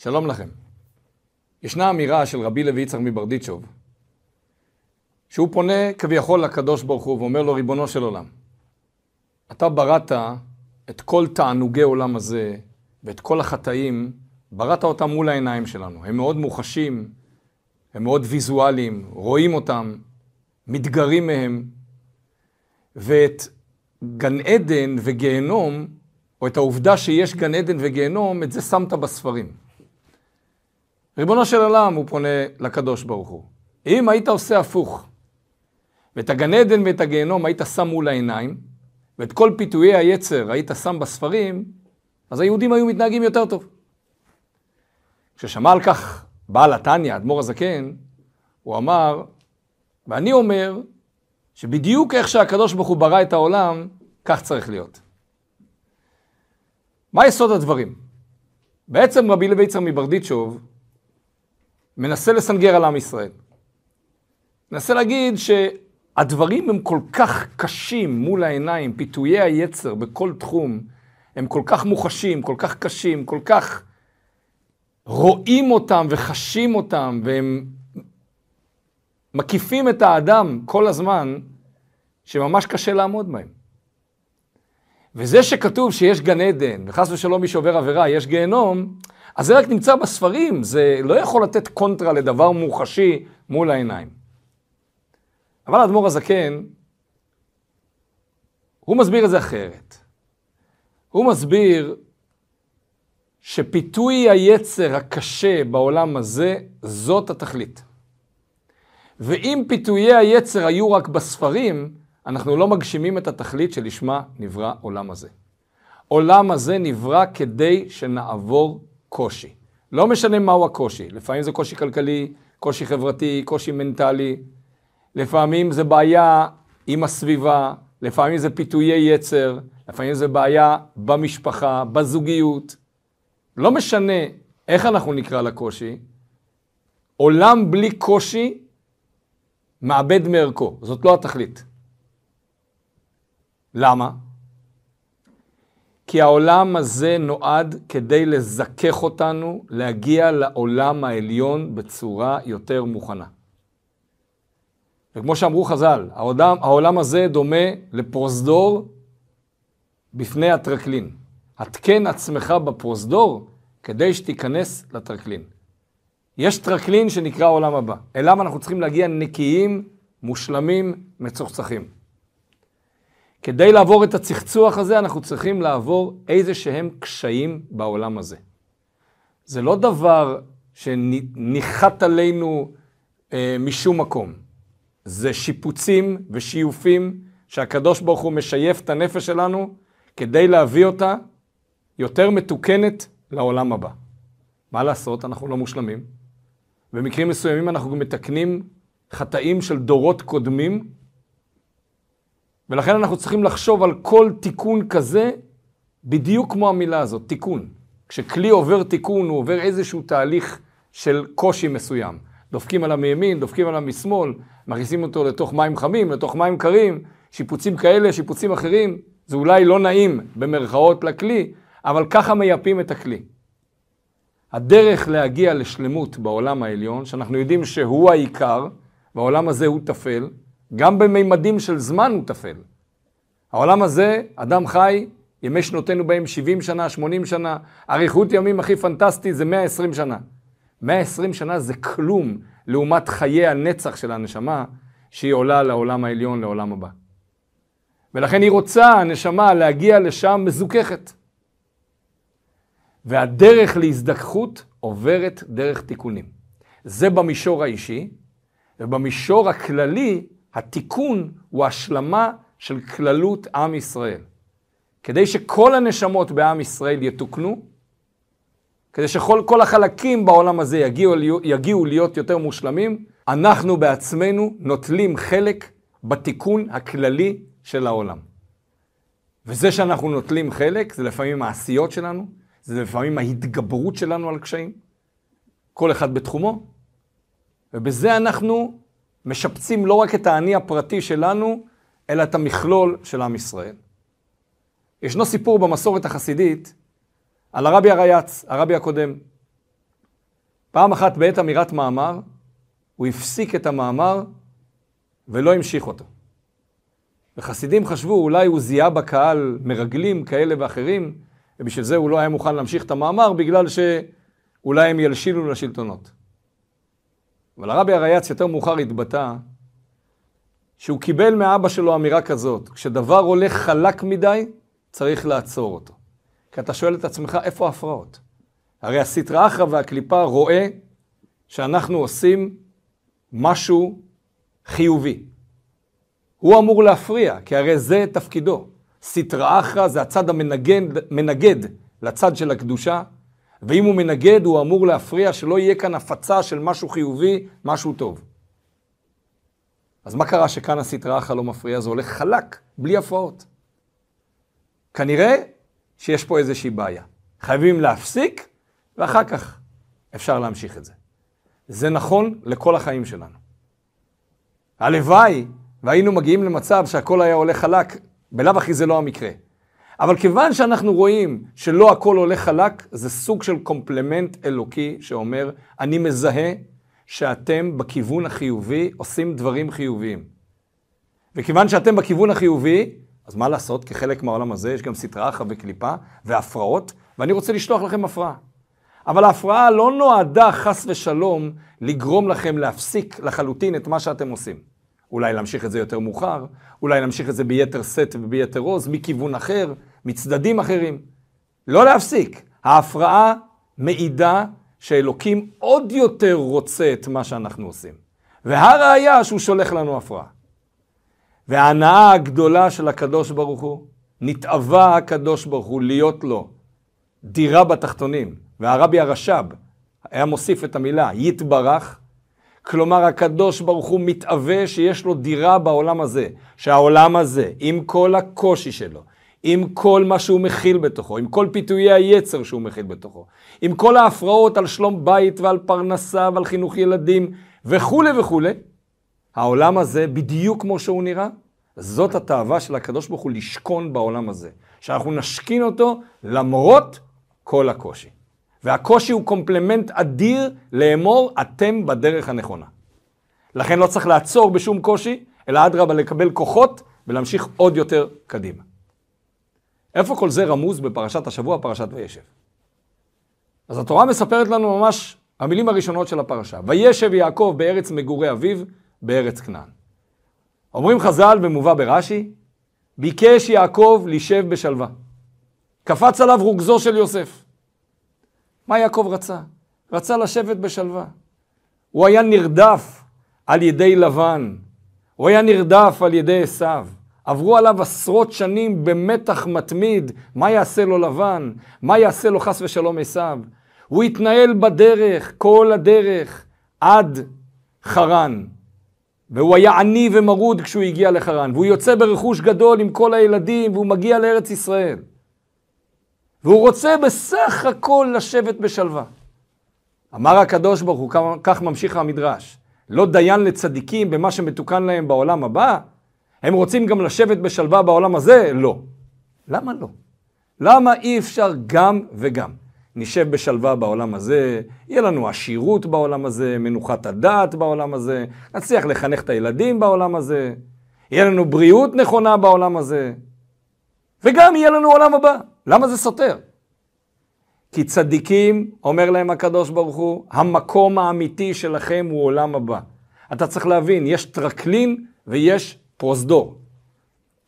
שלום לכם. ישנה אמירה של רבי לוי יצחק מברדיצ'וב, שהוא פונה כביכול לקדוש ברוך הוא ואומר לו, ריבונו של עולם, אתה בראת את כל תענוגי עולם הזה ואת כל החטאים, בראת אותם מול העיניים שלנו. הם מאוד מוחשים, הם מאוד ויזואליים, רואים אותם, מתגרים מהם, ואת גן עדן וגיהנום, או את העובדה שיש גן עדן וגיהנום, את זה שמת בספרים. ריבונו של עולם, הוא פונה לקדוש ברוך הוא. אם היית עושה הפוך, ואת הגן עדן ואת הגיהנום היית שם מול העיניים, ואת כל פיתויי היצר היית שם בספרים, אז היהודים היו מתנהגים יותר טוב. כששמע על כך בעל התניא, אדמו"ר הזקן, הוא אמר, ואני אומר, שבדיוק איך שהקדוש ברוך הוא ברא את העולם, כך צריך להיות. מה יסוד הדברים? בעצם רבי לוי יצר מברדיצ'וב מנסה לסנגר על עם ישראל. מנסה להגיד שהדברים הם כל כך קשים מול העיניים, פיתויי היצר בכל תחום, הם כל כך מוחשים, כל כך קשים, כל כך רואים אותם וחשים אותם, והם מקיפים את האדם כל הזמן, שממש קשה לעמוד בהם. וזה שכתוב שיש גן עדן, וחס ושלום מי שעובר עבירה, יש גיהנום, אז זה רק נמצא בספרים, זה לא יכול לתת קונטרה לדבר מוחשי מול העיניים. אבל האדמו"ר הזקן, הוא מסביר את זה אחרת. הוא מסביר שפיתוי היצר הקשה בעולם הזה, זאת התכלית. ואם פיתויי היצר היו רק בספרים, אנחנו לא מגשימים את התכלית שלשמה נברא עולם הזה. עולם הזה נברא כדי שנעבור קושי. לא משנה מהו הקושי, לפעמים זה קושי כלכלי, קושי חברתי, קושי מנטלי, לפעמים זה בעיה עם הסביבה, לפעמים זה פיתויי יצר, לפעמים זה בעיה במשפחה, בזוגיות. לא משנה איך אנחנו נקרא לקושי, עולם בלי קושי מאבד מערכו, זאת לא התכלית. למה? כי העולם הזה נועד כדי לזכך אותנו להגיע לעולם העליון בצורה יותר מוכנה. וכמו שאמרו חז"ל, העולם, העולם הזה דומה לפרוזדור בפני הטרקלין. התקן עצמך בפרוזדור כדי שתיכנס לטרקלין. יש טרקלין שנקרא עולם הבא. אליו אנחנו צריכים להגיע נקיים, מושלמים, מצוחצחים. כדי לעבור את הצחצוח הזה, אנחנו צריכים לעבור איזה שהם קשיים בעולם הזה. זה לא דבר שניחת עלינו אה, משום מקום. זה שיפוצים ושיופים שהקדוש ברוך הוא משייף את הנפש שלנו כדי להביא אותה יותר מתוקנת לעולם הבא. מה לעשות, אנחנו לא מושלמים. במקרים מסוימים אנחנו גם מתקנים חטאים של דורות קודמים, ולכן אנחנו צריכים לחשוב על כל תיקון כזה בדיוק כמו המילה הזאת, תיקון. כשכלי עובר תיקון, הוא עובר איזשהו תהליך של קושי מסוים. דופקים עליו מימין, דופקים עליו משמאל, מכניסים אותו לתוך מים חמים, לתוך מים קרים, שיפוצים כאלה, שיפוצים אחרים. זה אולי לא נעים במרכאות לכלי, אבל ככה מייפים את הכלי. הדרך להגיע לשלמות בעולם העליון, שאנחנו יודעים שהוא העיקר, והעולם הזה הוא טפל, גם במימדים של זמן הוא טפל. העולם הזה, אדם חי, ימי שנותינו בהם 70 שנה, 80 שנה, אריכות ימים הכי פנטסטי זה 120 שנה. 120 שנה זה כלום לעומת חיי הנצח של הנשמה, שהיא עולה לעולם העליון, לעולם הבא. ולכן היא רוצה, הנשמה, להגיע לשם מזוככת. והדרך להזדככות עוברת דרך תיקונים. זה במישור האישי, ובמישור הכללי, התיקון הוא השלמה של כללות עם ישראל. כדי שכל הנשמות בעם ישראל יתוקנו, כדי שכל החלקים בעולם הזה יגיעו, יגיעו להיות יותר מושלמים, אנחנו בעצמנו נוטלים חלק בתיקון הכללי של העולם. וזה שאנחנו נוטלים חלק, זה לפעמים העשיות שלנו, זה לפעמים ההתגברות שלנו על קשיים, כל אחד בתחומו, ובזה אנחנו משפצים לא רק את האני הפרטי שלנו, אלא את המכלול של עם ישראל. ישנו סיפור במסורת החסידית על הרבי הרייץ, הרבי הקודם. פעם אחת בעת אמירת מאמר, הוא הפסיק את המאמר ולא המשיך אותו. וחסידים חשבו, אולי הוא זיהה בקהל מרגלים כאלה ואחרים, ובשביל זה הוא לא היה מוכן להמשיך את המאמר, בגלל שאולי הם ילשילו לשלטונות. אבל הרבי הרייץ יותר מאוחר התבטא שהוא קיבל מאבא שלו אמירה כזאת, כשדבר הולך חלק מדי, צריך לעצור אותו. כי אתה שואל את עצמך, איפה ההפרעות? הרי הסטרא אחרא והקליפה רואה שאנחנו עושים משהו חיובי. הוא אמור להפריע, כי הרי זה תפקידו. סטרא אחרא זה הצד המנגד לצד של הקדושה, ואם הוא מנגד, הוא אמור להפריע שלא יהיה כאן הפצה של משהו חיובי, משהו טוב. אז מה קרה שכאן הסטרא אחרא לא מפריע? זה הולך חלק, בלי הפרעות. כנראה שיש פה איזושהי בעיה. חייבים להפסיק, ואחר כך אפשר להמשיך את זה. זה נכון לכל החיים שלנו. הלוואי והיינו מגיעים למצב שהכל היה הולך חלק, בלאו הכי זה לא המקרה. אבל כיוון שאנחנו רואים שלא הכל הולך חלק, זה סוג של קומפלמנט אלוקי שאומר, אני מזהה שאתם בכיוון החיובי עושים דברים חיוביים. וכיוון שאתם בכיוון החיובי, אז מה לעשות? כחלק מהעולם הזה יש גם סטרא אחרא וקליפה והפרעות, ואני רוצה לשלוח לכם הפרעה. אבל ההפרעה לא נועדה חס ושלום לגרום לכם להפסיק לחלוטין את מה שאתם עושים. אולי להמשיך את זה יותר מאוחר, אולי להמשיך את זה ביתר שאת וביתר עוז, מכיוון אחר, מצדדים אחרים. לא להפסיק. ההפרעה מעידה שאלוקים עוד יותר רוצה את מה שאנחנו עושים. והראיה שהוא שולח לנו הפרעה. וההנאה הגדולה של הקדוש ברוך הוא, נתאווה הקדוש ברוך הוא להיות לו דירה בתחתונים, והרבי הרש"ב היה מוסיף את המילה יתברך, כלומר הקדוש ברוך הוא מתאווה שיש לו דירה בעולם הזה, שהעולם הזה, עם כל הקושי שלו, עם כל מה שהוא מכיל בתוכו, עם כל פיתויי היצר שהוא מכיל בתוכו, עם כל ההפרעות על שלום בית ועל פרנסה ועל חינוך ילדים וכולי וכולי, העולם הזה, בדיוק כמו שהוא נראה, זאת התאווה של הקדוש ברוך הוא לשכון בעולם הזה. שאנחנו נשכין אותו למרות כל הקושי. והקושי הוא קומפלמנט אדיר לאמור, אתם בדרך הנכונה. לכן לא צריך לעצור בשום קושי, אלא אדרבה לקבל כוחות ולהמשיך עוד יותר קדימה. איפה כל זה רמוז בפרשת השבוע, פרשת וישב? אז התורה מספרת לנו ממש המילים הראשונות של הפרשה. וישב יעקב בארץ מגורי אביו, בארץ כנען. אומרים חז"ל ומובא ברש"י, ביקש יעקב לישב בשלווה. קפץ עליו רוגזו של יוסף. מה יעקב רצה? רצה לשבת בשלווה. הוא היה נרדף על ידי לבן, הוא היה נרדף על ידי עשיו. עברו עליו עשרות שנים במתח מתמיד, מה יעשה לו לבן? מה יעשה לו חס ושלום עשיו? הוא התנהל בדרך, כל הדרך, עד חרן. והוא היה עני ומרוד כשהוא הגיע לחרן, והוא יוצא ברכוש גדול עם כל הילדים, והוא מגיע לארץ ישראל. והוא רוצה בסך הכל לשבת בשלווה. אמר הקדוש ברוך הוא, כך ממשיך המדרש, לא דיין לצדיקים במה שמתוקן להם בעולם הבא? הם רוצים גם לשבת בשלווה בעולם הזה? לא. למה לא? למה אי אפשר גם וגם? נשב בשלווה בעולם הזה, יהיה לנו עשירות בעולם הזה, מנוחת הדעת בעולם הזה, נצליח לחנך את הילדים בעולם הזה, יהיה לנו בריאות נכונה בעולם הזה, וגם יהיה לנו עולם הבא. למה זה סותר? כי צדיקים, אומר להם הקדוש ברוך הוא, המקום האמיתי שלכם הוא עולם הבא. אתה צריך להבין, יש טרקלין ויש פרוזדור.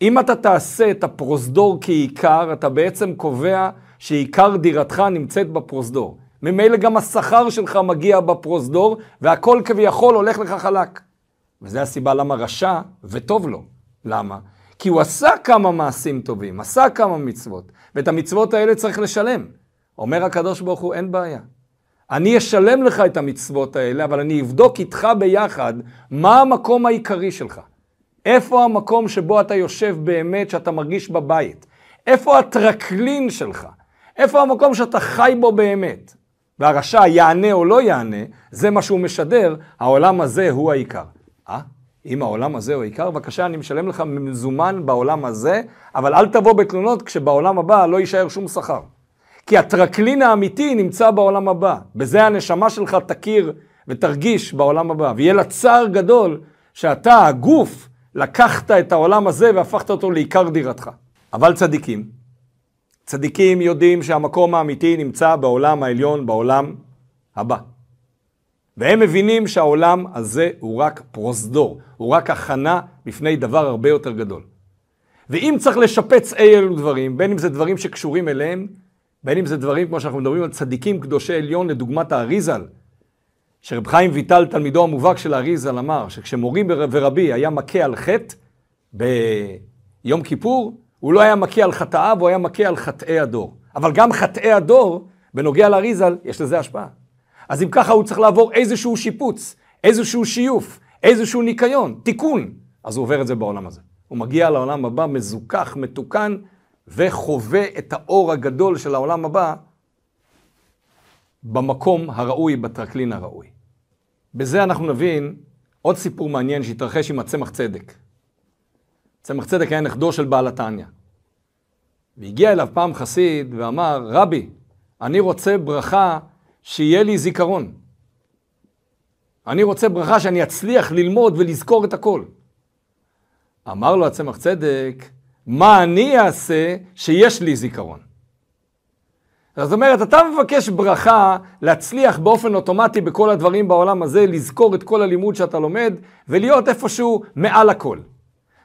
אם אתה תעשה את הפרוזדור כעיקר, אתה בעצם קובע שעיקר דירתך נמצאת בפרוזדור. ממילא גם השכר שלך מגיע בפרוזדור, והכל כביכול הולך לך חלק. וזו הסיבה למה רשע וטוב לו. למה? כי הוא עשה כמה מעשים טובים, עשה כמה מצוות, ואת המצוות האלה צריך לשלם. אומר הקדוש ברוך הוא, אין בעיה. אני אשלם לך את המצוות האלה, אבל אני אבדוק איתך ביחד מה המקום העיקרי שלך. איפה המקום שבו אתה יושב באמת, שאתה מרגיש בבית? איפה הטרקלין שלך? איפה המקום שאתה חי בו באמת? והרשע יענה או לא יענה, זה מה שהוא משדר, העולם הזה הוא העיקר. אה? אם העולם הזה הוא העיקר, בבקשה, אני משלם לך מזומן בעולם הזה, אבל אל תבוא בתלונות כשבעולם הבא לא יישאר שום שכר. כי הטרקלין האמיתי נמצא בעולם הבא. בזה הנשמה שלך תכיר ותרגיש בעולם הבא. ויהיה לה צער גדול שאתה, הגוף, לקחת את העולם הזה והפכת אותו לעיקר דירתך. אבל צדיקים, צדיקים יודעים שהמקום האמיתי נמצא בעולם העליון, בעולם הבא. והם מבינים שהעולם הזה הוא רק פרוזדור, הוא רק הכנה בפני דבר הרבה יותר גדול. ואם צריך לשפץ אי אלו דברים, בין אם זה דברים שקשורים אליהם, בין אם זה דברים כמו שאנחנו מדברים על צדיקים קדושי עליון, לדוגמת האריזל, שרב חיים ויטל, תלמידו המובהק של האריזל, אמר שכשמורי ורבי היה מכה על חטא ביום כיפור, הוא לא היה מכה על חטאיו, הוא היה מכה על חטאי הדור. אבל גם חטאי הדור, בנוגע לאריזל, יש לזה השפעה. אז אם ככה הוא צריך לעבור איזשהו שיפוץ, איזשהו שיוף, איזשהו ניקיון, תיקון. אז הוא עובר את זה בעולם הזה. הוא מגיע לעולם הבא מזוכח, מתוקן, וחווה את האור הגדול של העולם הבא במקום הראוי, בטרקלין הראוי. בזה אנחנו נבין עוד סיפור מעניין שהתרחש עם הצמח צדק. צמח צדק היה נכדו של בעל התניא. והגיע אליו פעם חסיד ואמר, רבי, אני רוצה ברכה שיהיה לי זיכרון. אני רוצה ברכה שאני אצליח ללמוד ולזכור את הכל. אמר לו הצמח צדק, מה אני אעשה שיש לי זיכרון? זאת אומרת, אתה מבקש ברכה להצליח באופן אוטומטי בכל הדברים בעולם הזה, לזכור את כל הלימוד שאתה לומד, ולהיות איפשהו מעל הכל.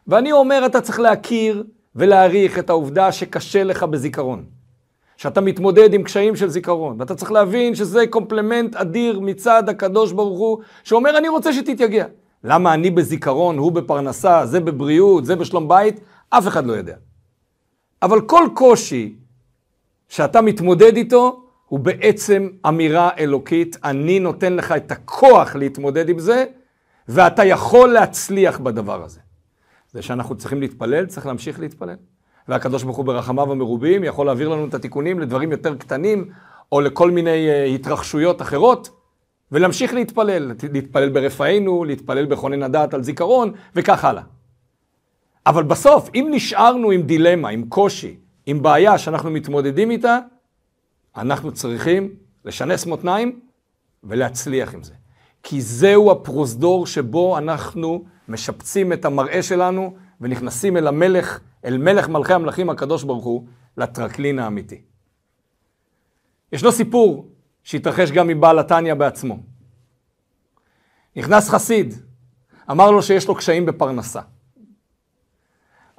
ואני אומר, אתה צריך להכיר ולהעריך את העובדה שקשה לך בזיכרון. שאתה מתמודד עם קשיים של זיכרון, ואתה צריך להבין שזה קומפלמנט אדיר מצד הקדוש ברוך הוא, שאומר, אני רוצה שתתייגע. למה אני בזיכרון, הוא בפרנסה, זה בבריאות, זה בשלום בית, אף אחד לא יודע. אבל כל קושי שאתה מתמודד איתו, הוא בעצם אמירה אלוקית, אני נותן לך את הכוח להתמודד עם זה, ואתה יכול להצליח בדבר הזה. זה שאנחנו צריכים להתפלל, צריך להמשיך להתפלל. והקדוש ברוך הוא ברחמיו המרובים יכול להעביר לנו את התיקונים לדברים יותר קטנים, או לכל מיני uh, התרחשויות אחרות, ולהמשיך להתפלל, להתפלל ברפאנו, להתפלל בכונן הדעת על זיכרון, וכך הלאה. אבל בסוף, אם נשארנו עם דילמה, עם קושי, עם בעיה שאנחנו מתמודדים איתה, אנחנו צריכים לשנס מותניים ולהצליח עם זה. כי זהו הפרוזדור שבו אנחנו משפצים את המראה שלנו ונכנסים אל המלך, אל מלך מלכי המלכים הקדוש ברוך הוא, לטרקלין האמיתי. ישנו סיפור שהתרחש גם מבעל התניא בעצמו. נכנס חסיד, אמר לו שיש לו קשיים בפרנסה.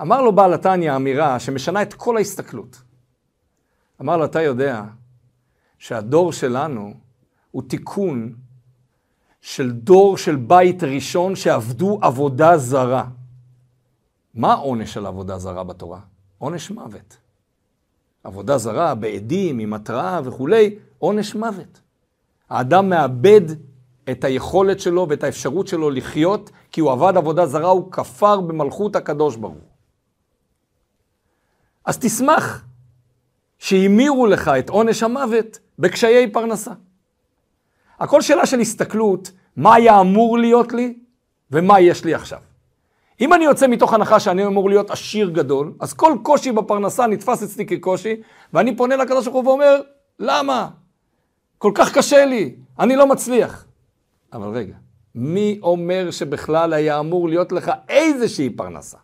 אמר לו בעל התניא אמירה שמשנה את כל ההסתכלות. אמר לו, אתה יודע שהדור שלנו הוא תיקון של דור של בית ראשון שעבדו עבודה זרה. מה העונש של עבודה זרה בתורה? עונש מוות. עבודה זרה, בעדים, עם התראה וכולי, עונש מוות. האדם מאבד את היכולת שלו ואת האפשרות שלו לחיות, כי הוא עבד עבודה זרה, הוא כפר במלכות הקדוש ברוך. אז תשמח שהמירו לך את עונש המוות בקשיי פרנסה. הכל שאלה של הסתכלות, מה היה אמור להיות לי ומה יש לי עכשיו. אם אני יוצא מתוך הנחה שאני אמור להיות עשיר גדול, אז כל קושי בפרנסה נתפס אצלי כקושי, ואני פונה לקדוש ברוך הוא ואומר, למה? כל כך קשה לי, אני לא מצליח. אבל רגע, מי אומר שבכלל היה אמור להיות לך איזושהי פרנסה?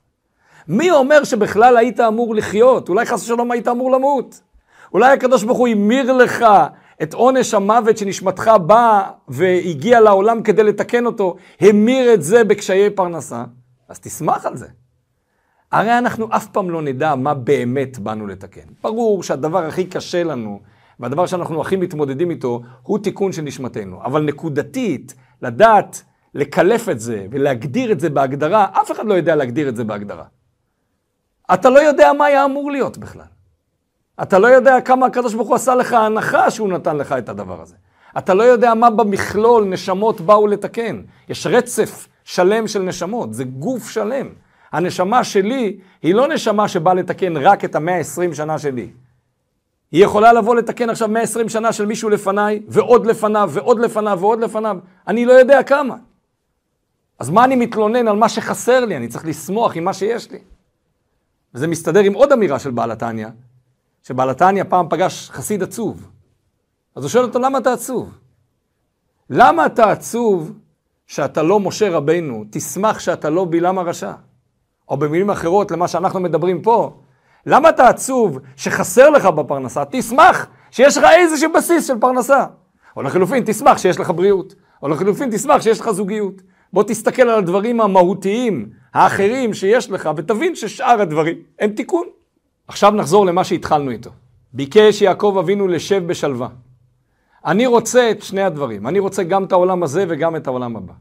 מי אומר שבכלל היית אמור לחיות? אולי חס ושלום היית אמור למות. אולי הקדוש ברוך הוא המיר לך את עונש המוות שנשמתך באה והגיע לעולם כדי לתקן אותו, המיר את זה בקשיי פרנסה, אז תשמח על זה. הרי אנחנו אף פעם לא נדע מה באמת באנו לתקן. ברור שהדבר הכי קשה לנו, והדבר שאנחנו הכי מתמודדים איתו, הוא תיקון של נשמתנו. אבל נקודתית, לדעת לקלף את זה ולהגדיר את זה בהגדרה, אף אחד לא יודע להגדיר את זה בהגדרה. אתה לא יודע מה היה אמור להיות בכלל. אתה לא יודע כמה הקדוש ברוך הוא עשה לך הנחה שהוא נתן לך את הדבר הזה. אתה לא יודע מה במכלול נשמות באו לתקן. יש רצף שלם של נשמות, זה גוף שלם. הנשמה שלי היא לא נשמה שבאה לתקן רק את המאה עשרים שנה שלי. היא יכולה לבוא לתקן עכשיו 120 שנה של מישהו לפניי, ועוד לפניו, ועוד לפניו, ועוד לפניו. אני לא יודע כמה. אז מה אני מתלונן על מה שחסר לי? אני צריך לשמוח עם מה שיש לי. וזה מסתדר עם עוד אמירה של בעל התניא, שבעל התניא פעם פגש חסיד עצוב. אז הוא שואל אותו, למה אתה עצוב? למה אתה עצוב שאתה לא משה רבינו? תשמח שאתה לא בלעם הרשע. או במילים אחרות, למה שאנחנו מדברים פה, למה אתה עצוב שחסר לך בפרנסה? תשמח שיש לך איזשהו בסיס של פרנסה. או לחלופין, תשמח שיש לך בריאות. או לחלופין, תשמח שיש לך זוגיות. בוא תסתכל על הדברים המהותיים, האחרים שיש לך, ותבין ששאר הדברים הם תיקון. עכשיו נחזור למה שהתחלנו איתו. ביקש יעקב אבינו לשב בשלווה. אני רוצה את שני הדברים. אני רוצה גם את העולם הזה וגם את העולם הבא.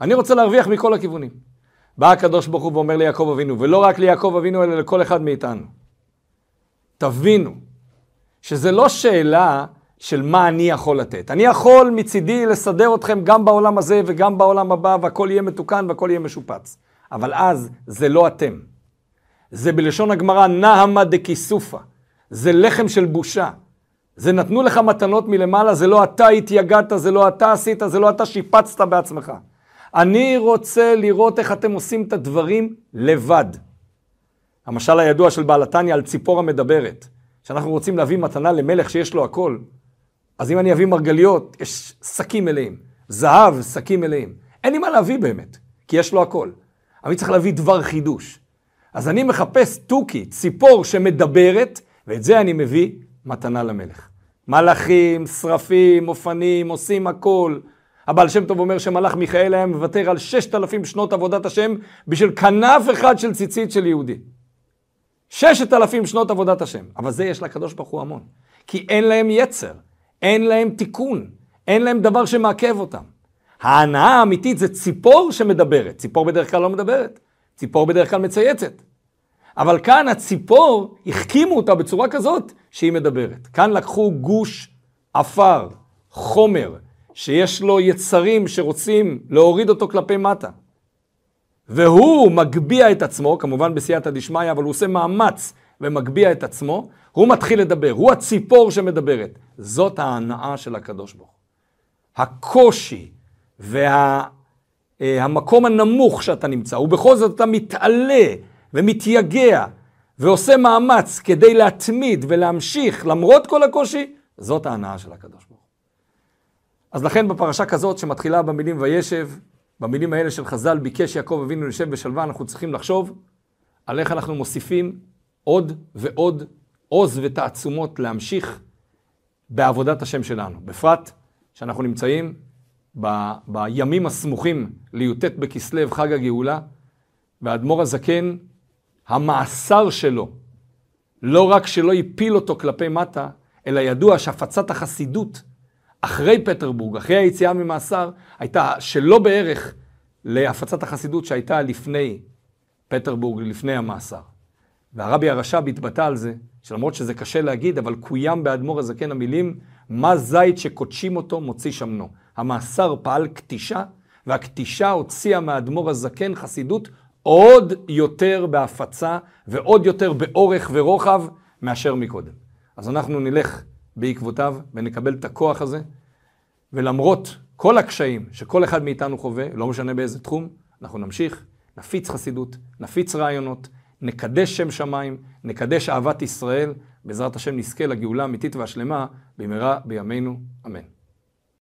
אני רוצה להרוויח מכל הכיוונים. בא הקדוש ברוך הוא ואומר ליעקב אבינו, ולא רק ליעקב אבינו, אלא לכל אחד מאיתנו. תבינו שזה לא שאלה של מה אני יכול לתת. אני יכול מצידי לסדר אתכם גם בעולם הזה וגם בעולם הבא, והכל יהיה מתוקן והכל יהיה משופץ. אבל אז זה לא אתם. זה בלשון הגמרא נהמה דקיסופה. זה לחם של בושה. זה נתנו לך מתנות מלמעלה, זה לא אתה התייגעת, זה לא אתה עשית, זה לא אתה שיפצת בעצמך. אני רוצה לראות איך אתם עושים את הדברים לבד. המשל הידוע של בעל התניא על ציפור המדברת, שאנחנו רוצים להביא מתנה למלך שיש לו הכל, אז אם אני אביא מרגליות, יש שקים מלאים, זהב, שקים מלאים. אין לי מה להביא באמת, כי יש לו הכל. אני צריך להביא דבר חידוש. אז אני מחפש תוכי, ציפור שמדברת, ואת זה אני מביא מתנה למלך. מלאכים, שרפים, אופנים, עושים הכל. הבעל שם טוב אומר שמלאך מיכאל היה מוותר על ששת אלפים שנות עבודת השם בשביל כנף אחד של ציצית של יהודי. ששת אלפים שנות עבודת השם. אבל זה יש לקדוש ברוך הוא המון. כי אין להם יצר, אין להם תיקון, אין להם דבר שמעכב אותם. ההנאה האמיתית זה ציפור שמדברת. ציפור בדרך כלל לא מדברת, ציפור בדרך כלל מצייצת. אבל כאן הציפור, החכימו אותה בצורה כזאת שהיא מדברת. כאן לקחו גוש עפר, חומר, שיש לו יצרים שרוצים להוריד אותו כלפי מטה. והוא מגביה את עצמו, כמובן בסייעתא דשמיא, אבל הוא עושה מאמץ ומגביה את עצמו, הוא מתחיל לדבר, הוא הציפור שמדברת. זאת ההנאה של הקדוש ברוך הוא. הקושי והמקום וה, הנמוך שאתה נמצא, ובכל זאת אתה מתעלה ומתייגע ועושה מאמץ כדי להתמיד ולהמשיך למרות כל הקושי, זאת ההנאה של הקדוש ברוך הוא. אז לכן בפרשה כזאת שמתחילה במילים וישב, במילים האלה של חז"ל, ביקש יעקב אבינו לשב בשלווה, אנחנו צריכים לחשוב על איך אנחנו מוסיפים עוד ועוד עוז ותעצומות להמשיך בעבודת השם שלנו. בפרט שאנחנו נמצאים ב, בימים הסמוכים לי"ט בכסלו, חג הגאולה, והאדמו"ר הזקן, המאסר שלו, לא רק שלא הפיל אותו כלפי מטה, אלא ידוע שהפצת החסידות אחרי פטרבורג, אחרי היציאה ממאסר, הייתה שלא בערך להפצת החסידות שהייתה לפני פטרבורג, לפני המאסר. והרבי הרש"ב התבטא על זה, שלמרות שזה קשה להגיד, אבל קוים באדמו"ר הזקן המילים, מה זית שקודשים אותו מוציא שמנו. המאסר פעל כתישה, והכתישה הוציאה מאדמו"ר הזקן חסידות עוד יותר בהפצה ועוד יותר באורך ורוחב מאשר מקודם. אז אנחנו נלך בעקבותיו ונקבל את הכוח הזה, ולמרות כל הקשיים שכל אחד מאיתנו חווה, לא משנה באיזה תחום, אנחנו נמשיך, נפיץ חסידות, נפיץ רעיונות, נקדש שם שמיים, נקדש אהבת ישראל, בעזרת השם נזכה לגאולה האמיתית והשלמה במהרה בימינו, אמן.